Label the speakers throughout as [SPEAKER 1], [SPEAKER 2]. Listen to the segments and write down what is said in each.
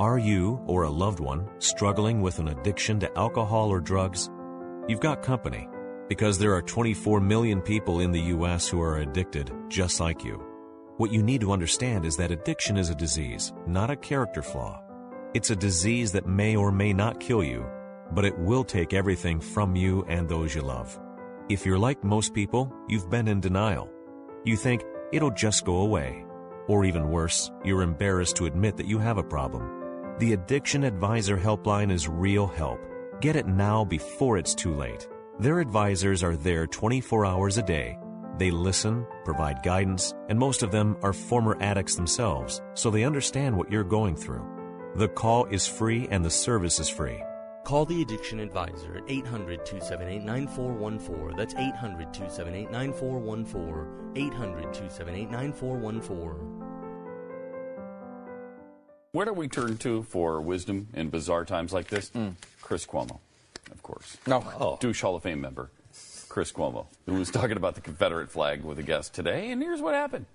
[SPEAKER 1] Are you or a loved one struggling with an addiction to alcohol or drugs? You've got company because there are 24 million people in the U.S. who are addicted just like you. What you need to understand is that addiction is a disease, not a character flaw. It's a disease that may or may not kill you, but it will take everything from you and those you love. If you're like most people, you've been in denial. You think it'll just go away. Or even worse, you're embarrassed to admit that you have a problem. The Addiction Advisor Helpline is real help. Get it now before it's too late. Their advisors are there 24 hours a day. They listen, provide guidance, and most of them are former addicts themselves, so they understand what you're going through. The call is free and the service is free.
[SPEAKER 2] Call the Addiction Advisor at 800 278 9414. That's 800 278 9414. 800 278 9414.
[SPEAKER 3] Where do we turn to for wisdom in bizarre times like this? Hmm. Chris Cuomo, of course.
[SPEAKER 4] No.
[SPEAKER 3] Oh. Douche Hall of Fame member, Chris Cuomo, who was talking about the Confederate flag with a guest today, and here's what happened.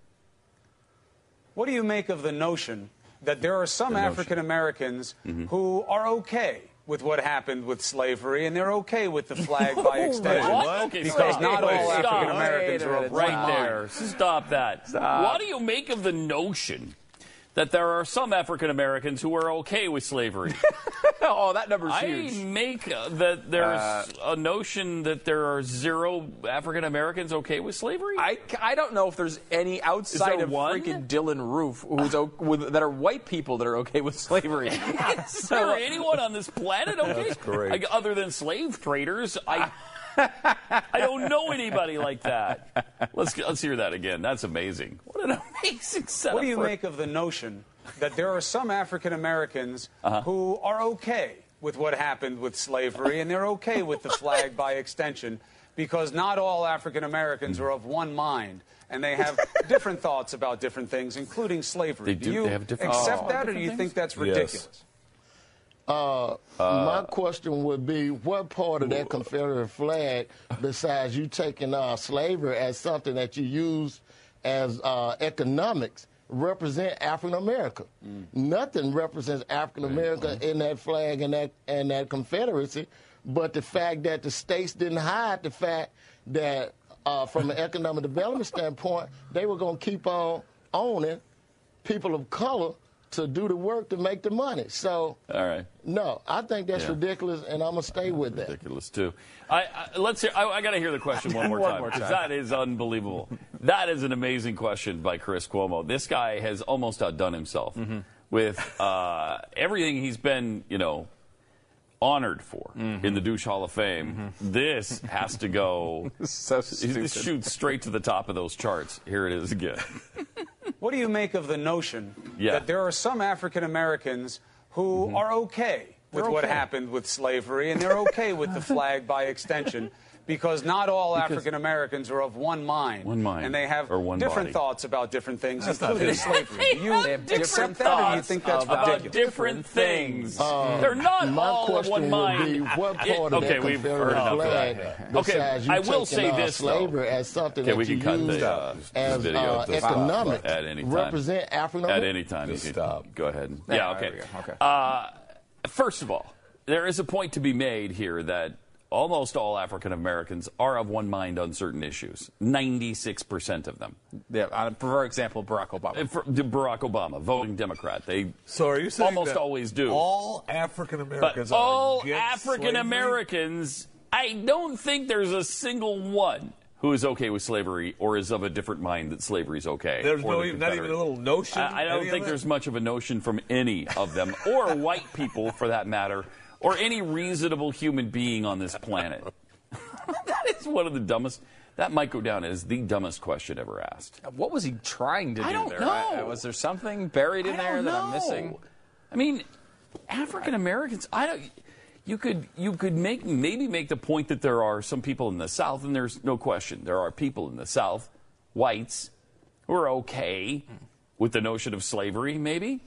[SPEAKER 5] What do you make of the notion that there are some
[SPEAKER 3] The.
[SPEAKER 5] African Americans mm-hmm. who are okay with what happened with slavery and they're okay with the flag by extension?
[SPEAKER 3] What? Okay,
[SPEAKER 5] because
[SPEAKER 3] stop.
[SPEAKER 5] not all African Americans are of
[SPEAKER 3] right there. Stop that. What do you make of the notion that there are some African Americans who are okay with slavery?
[SPEAKER 4] oh, that number's
[SPEAKER 3] I
[SPEAKER 4] huge.
[SPEAKER 3] I make uh, that there's
[SPEAKER 4] Uh,
[SPEAKER 3] a notion that there are zero African Americans okay with slavery.
[SPEAKER 4] I, I don't know if there's any outside
[SPEAKER 3] there
[SPEAKER 4] of
[SPEAKER 3] one?
[SPEAKER 4] freaking Dylann Roof who's o- with, that are white people that are okay with slavery.
[SPEAKER 3] Is there anyone on this planet okay?
[SPEAKER 4] That's great.
[SPEAKER 3] Like, other than slave traders, I I don't know anybody like that. Let's let's hear that again. That's amazing. What an amazing setup.
[SPEAKER 5] What do you
[SPEAKER 3] for-
[SPEAKER 5] make of the notion that there are some African Americans
[SPEAKER 3] Uh-huh.
[SPEAKER 5] who are okay with what happened with slavery and they're okay with the flag by extension because not all African Americans are of one mind and they have different thoughts about different things, including slavery.
[SPEAKER 3] They do-
[SPEAKER 5] you
[SPEAKER 3] they have different
[SPEAKER 5] accept
[SPEAKER 3] thoughts
[SPEAKER 5] that, or do you
[SPEAKER 3] different
[SPEAKER 5] think that's
[SPEAKER 3] things?
[SPEAKER 5] ridiculous?
[SPEAKER 6] Uh, my question would be, what part of that Confederate flag, besides you taking uh, slavery as something that you use as uh, economics, represent African America? Nothing represents African America in that flag and that and that Confederacy, but the fact that the states didn't hide the fact that, uh, from an economic development standpoint, they were going to keep on owning people of color to do the work to make the money. So,
[SPEAKER 3] all right.
[SPEAKER 6] No, I think that's
[SPEAKER 3] Yeah.
[SPEAKER 6] ridiculous, and I'm gonna stay with that.
[SPEAKER 3] Ridiculous too. I, I let's hear. I, I got to hear the question one more
[SPEAKER 6] One
[SPEAKER 3] time.
[SPEAKER 6] more
[SPEAKER 3] 'cause
[SPEAKER 6] time.
[SPEAKER 3] That is unbelievable. that is an amazing question by Chris Cuomo. This guy has almost outdone himself
[SPEAKER 4] Mm-hmm.
[SPEAKER 3] with uh, everything he's been, you know, honored for
[SPEAKER 4] Mm-hmm.
[SPEAKER 3] in the douche Hall of Fame. This has to go.
[SPEAKER 4] so
[SPEAKER 3] This shoots straight to the top of those charts. Here it is again.
[SPEAKER 5] What do you make of the notion
[SPEAKER 3] Yeah.
[SPEAKER 5] that there are some African Americans who mm-hmm. are okay with
[SPEAKER 3] They're
[SPEAKER 5] what happened with slavery and they're okay with the flag by extension? Because not all
[SPEAKER 3] Because-
[SPEAKER 5] African Americans are of one mind.
[SPEAKER 3] One mind.
[SPEAKER 5] And they have
[SPEAKER 3] Or one
[SPEAKER 5] different
[SPEAKER 3] body.
[SPEAKER 5] thoughts about different things,
[SPEAKER 3] That's
[SPEAKER 5] including slavery. You
[SPEAKER 3] have
[SPEAKER 5] accept
[SPEAKER 3] different
[SPEAKER 5] that or you
[SPEAKER 3] thoughts
[SPEAKER 5] think that's
[SPEAKER 3] about
[SPEAKER 5] ridiculous?
[SPEAKER 3] different things.
[SPEAKER 6] Uh,
[SPEAKER 3] They're not all of one mind.
[SPEAKER 6] be, what
[SPEAKER 3] It-
[SPEAKER 6] part of
[SPEAKER 3] okay,
[SPEAKER 6] that
[SPEAKER 3] we've heard enough of that.
[SPEAKER 6] besides you
[SPEAKER 3] I will
[SPEAKER 6] taking,
[SPEAKER 3] say
[SPEAKER 6] uh,
[SPEAKER 3] this, though.
[SPEAKER 6] slavery as something
[SPEAKER 3] Okay,
[SPEAKER 6] that
[SPEAKER 3] we can
[SPEAKER 6] you
[SPEAKER 3] cut
[SPEAKER 6] use
[SPEAKER 3] the, uh,
[SPEAKER 6] as
[SPEAKER 3] video
[SPEAKER 6] uh,
[SPEAKER 3] of
[SPEAKER 6] economic,
[SPEAKER 3] at any time.
[SPEAKER 6] represent African
[SPEAKER 3] At any time, you can
[SPEAKER 4] Stop.
[SPEAKER 3] go ahead.
[SPEAKER 4] Yeah,
[SPEAKER 3] Yeah, okay.
[SPEAKER 4] Okay.
[SPEAKER 3] Uh, first of all, there is a point to be made here that almost all African Americans are of one mind on certain issues. Ninety-six percent of them.
[SPEAKER 4] Yeah, uh, for example, Barack Obama.
[SPEAKER 3] For- Barack Obama, voting Democrat, they
[SPEAKER 7] So are you saying
[SPEAKER 3] almost
[SPEAKER 7] that
[SPEAKER 3] always do.
[SPEAKER 7] All African Americans are
[SPEAKER 3] all African? Americans, I don't think there's a single one who is okay with slavery or is of a different mind that slavery is okay.
[SPEAKER 7] There's no
[SPEAKER 3] the
[SPEAKER 7] not even a little notion,
[SPEAKER 3] I, I don't think there's much of a notion from any of them, or white people for that matter, or any reasonable human being on this planet. that is one of the dumbest. That might go down as the dumbest question ever asked.
[SPEAKER 4] What was he trying to do
[SPEAKER 3] I don't
[SPEAKER 4] there?
[SPEAKER 3] know.
[SPEAKER 4] was there something buried in
[SPEAKER 3] I
[SPEAKER 4] there that I'm missing?
[SPEAKER 3] I mean, African Americans. I don't. You could you could make maybe make the point that there are some people in the South, and there's no question there are people in the South, whites, who are okay with the notion of slavery. Maybe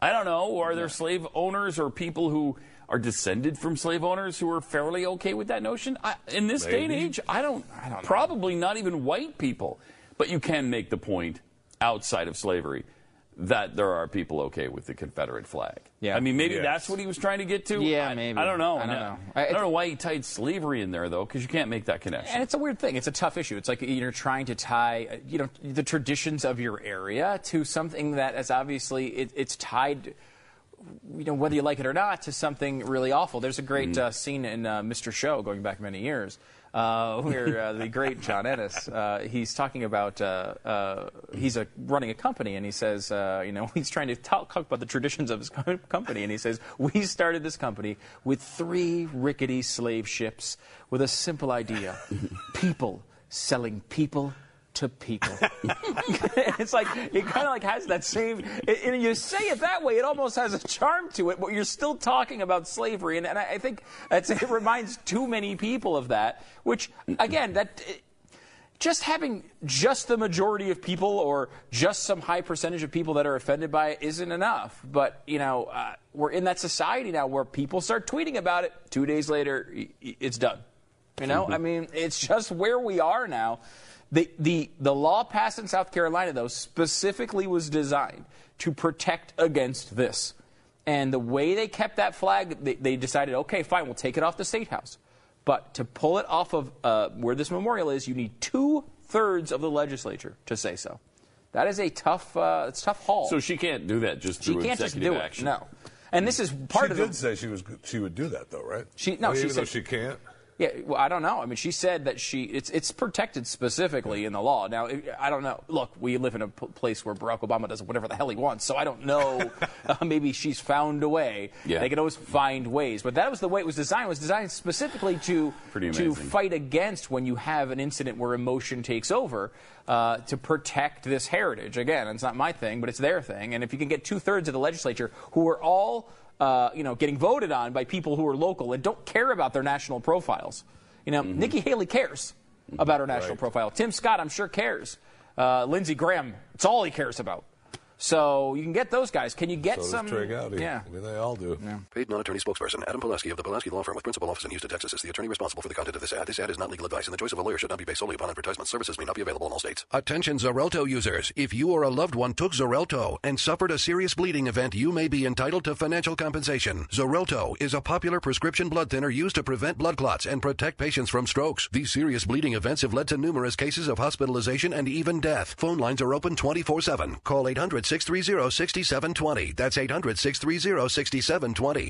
[SPEAKER 3] I don't know. Are there slave owners or people who are descended from slave owners who are fairly okay with that notion? I, in this day and age, I don't. Probably not even white people. But you can make the point outside of slavery that there are people okay with the Confederate flag.
[SPEAKER 7] Yeah.
[SPEAKER 3] I mean, maybe
[SPEAKER 8] Yes.
[SPEAKER 3] that's what he was trying to get to.
[SPEAKER 7] Yeah,
[SPEAKER 3] I,
[SPEAKER 7] maybe.
[SPEAKER 3] I don't know.
[SPEAKER 7] I don't
[SPEAKER 3] No.
[SPEAKER 7] know.
[SPEAKER 3] I,
[SPEAKER 7] I-
[SPEAKER 3] don't know why he tied slavery in there though, because you can't make that connection.
[SPEAKER 7] And it's a weird thing. It's a tough issue. It's like you're trying to tie, uh, you know, the traditions of your area to something that is obviously it, it's tied, you know, whether you like it or not, to something really awful. There's a great uh, scene in uh, Mr. Show going back many years. Uh, where uh, the great John Ennis, uh, he's talking about uh, uh, he's a, running a company, and he says, uh, you know, he's trying to talk, talk about the traditions of his co- company, and he says, we started this company with three rickety slave ships with a simple idea: people selling people to people. it's like it kind of like has that same. And you say it that way, it almost has a charm to it, but you're still talking about slavery, and, and I, think it reminds too many people of that. Which again, that. just having just the majority of people or just some high percentage of people that are offended by it isn't enough. But, you know, uh, we're in that society now where people start tweeting about it. Two days later, it's done. You know, I mean, it's just where we are now. The, the, the law passed in South Carolina, though, specifically was designed to protect against this. And the way they kept that flag, they, they decided, okay, fine, we'll take it off the state house. But to pull it off of uh, where this memorial is, you need two thirds of the legislature to say so. That is a tough, uh, it's tough haul.
[SPEAKER 3] so she can't do that just
[SPEAKER 7] she can't just
[SPEAKER 3] executive
[SPEAKER 7] do
[SPEAKER 3] action.
[SPEAKER 7] it. No. And this is part
[SPEAKER 8] she
[SPEAKER 7] of
[SPEAKER 8] did
[SPEAKER 7] the,
[SPEAKER 8] say she was she would do that though, right?
[SPEAKER 7] She- no,
[SPEAKER 8] Well,
[SPEAKER 7] she
[SPEAKER 8] even though
[SPEAKER 7] said-
[SPEAKER 8] she can't.
[SPEAKER 7] Yeah, well, I don't know. I mean, she said that she it's it's protected specifically in the law. Now, I don't know. Look, we live in a p- place where Barack Obama does whatever the hell he wants, so I don't know. uh, maybe she's found a way.
[SPEAKER 3] Yeah.
[SPEAKER 7] They can always find ways, but that was the way it was designed. It was designed specifically to to fight against when you have an incident where emotion takes over. Uh, to protect this heritage. Again, it's not my thing, but it's their thing. And if you can get two thirds of the legislature who are all, uh, you know, getting voted on by people who are local and don't care about their national profiles. You know,
[SPEAKER 3] Mm-hmm.
[SPEAKER 7] Nikki Haley cares about her national profile. Tim Scott, I'm sure, cares. Uh, Lindsey Graham, it's all he cares about. So you can get those guys. Can you get
[SPEAKER 8] So
[SPEAKER 7] some?
[SPEAKER 8] Trey Gowdy.
[SPEAKER 7] Yeah.
[SPEAKER 8] I mean, they all do.
[SPEAKER 9] Paid non-attorney spokesperson Adam Pulaski of the Pulaski Law Firm with principal office in Houston, Texas is the attorney responsible for the content of this ad. This ad is not legal advice, and the choice of a lawyer should not be based solely upon advertisement. Services may not be available in all states.
[SPEAKER 10] Attention Xarelto users. If you or a loved one took Xarelto and suffered a serious bleeding event, you may be entitled to financial compensation. Xarelto is a popular prescription blood thinner used to prevent blood clots and protect patients from strokes. These serious bleeding events have led to numerous cases of hospitalization and even death. Phone lines are open 24-7. Call 800-630-6720. That's 800-630-6720.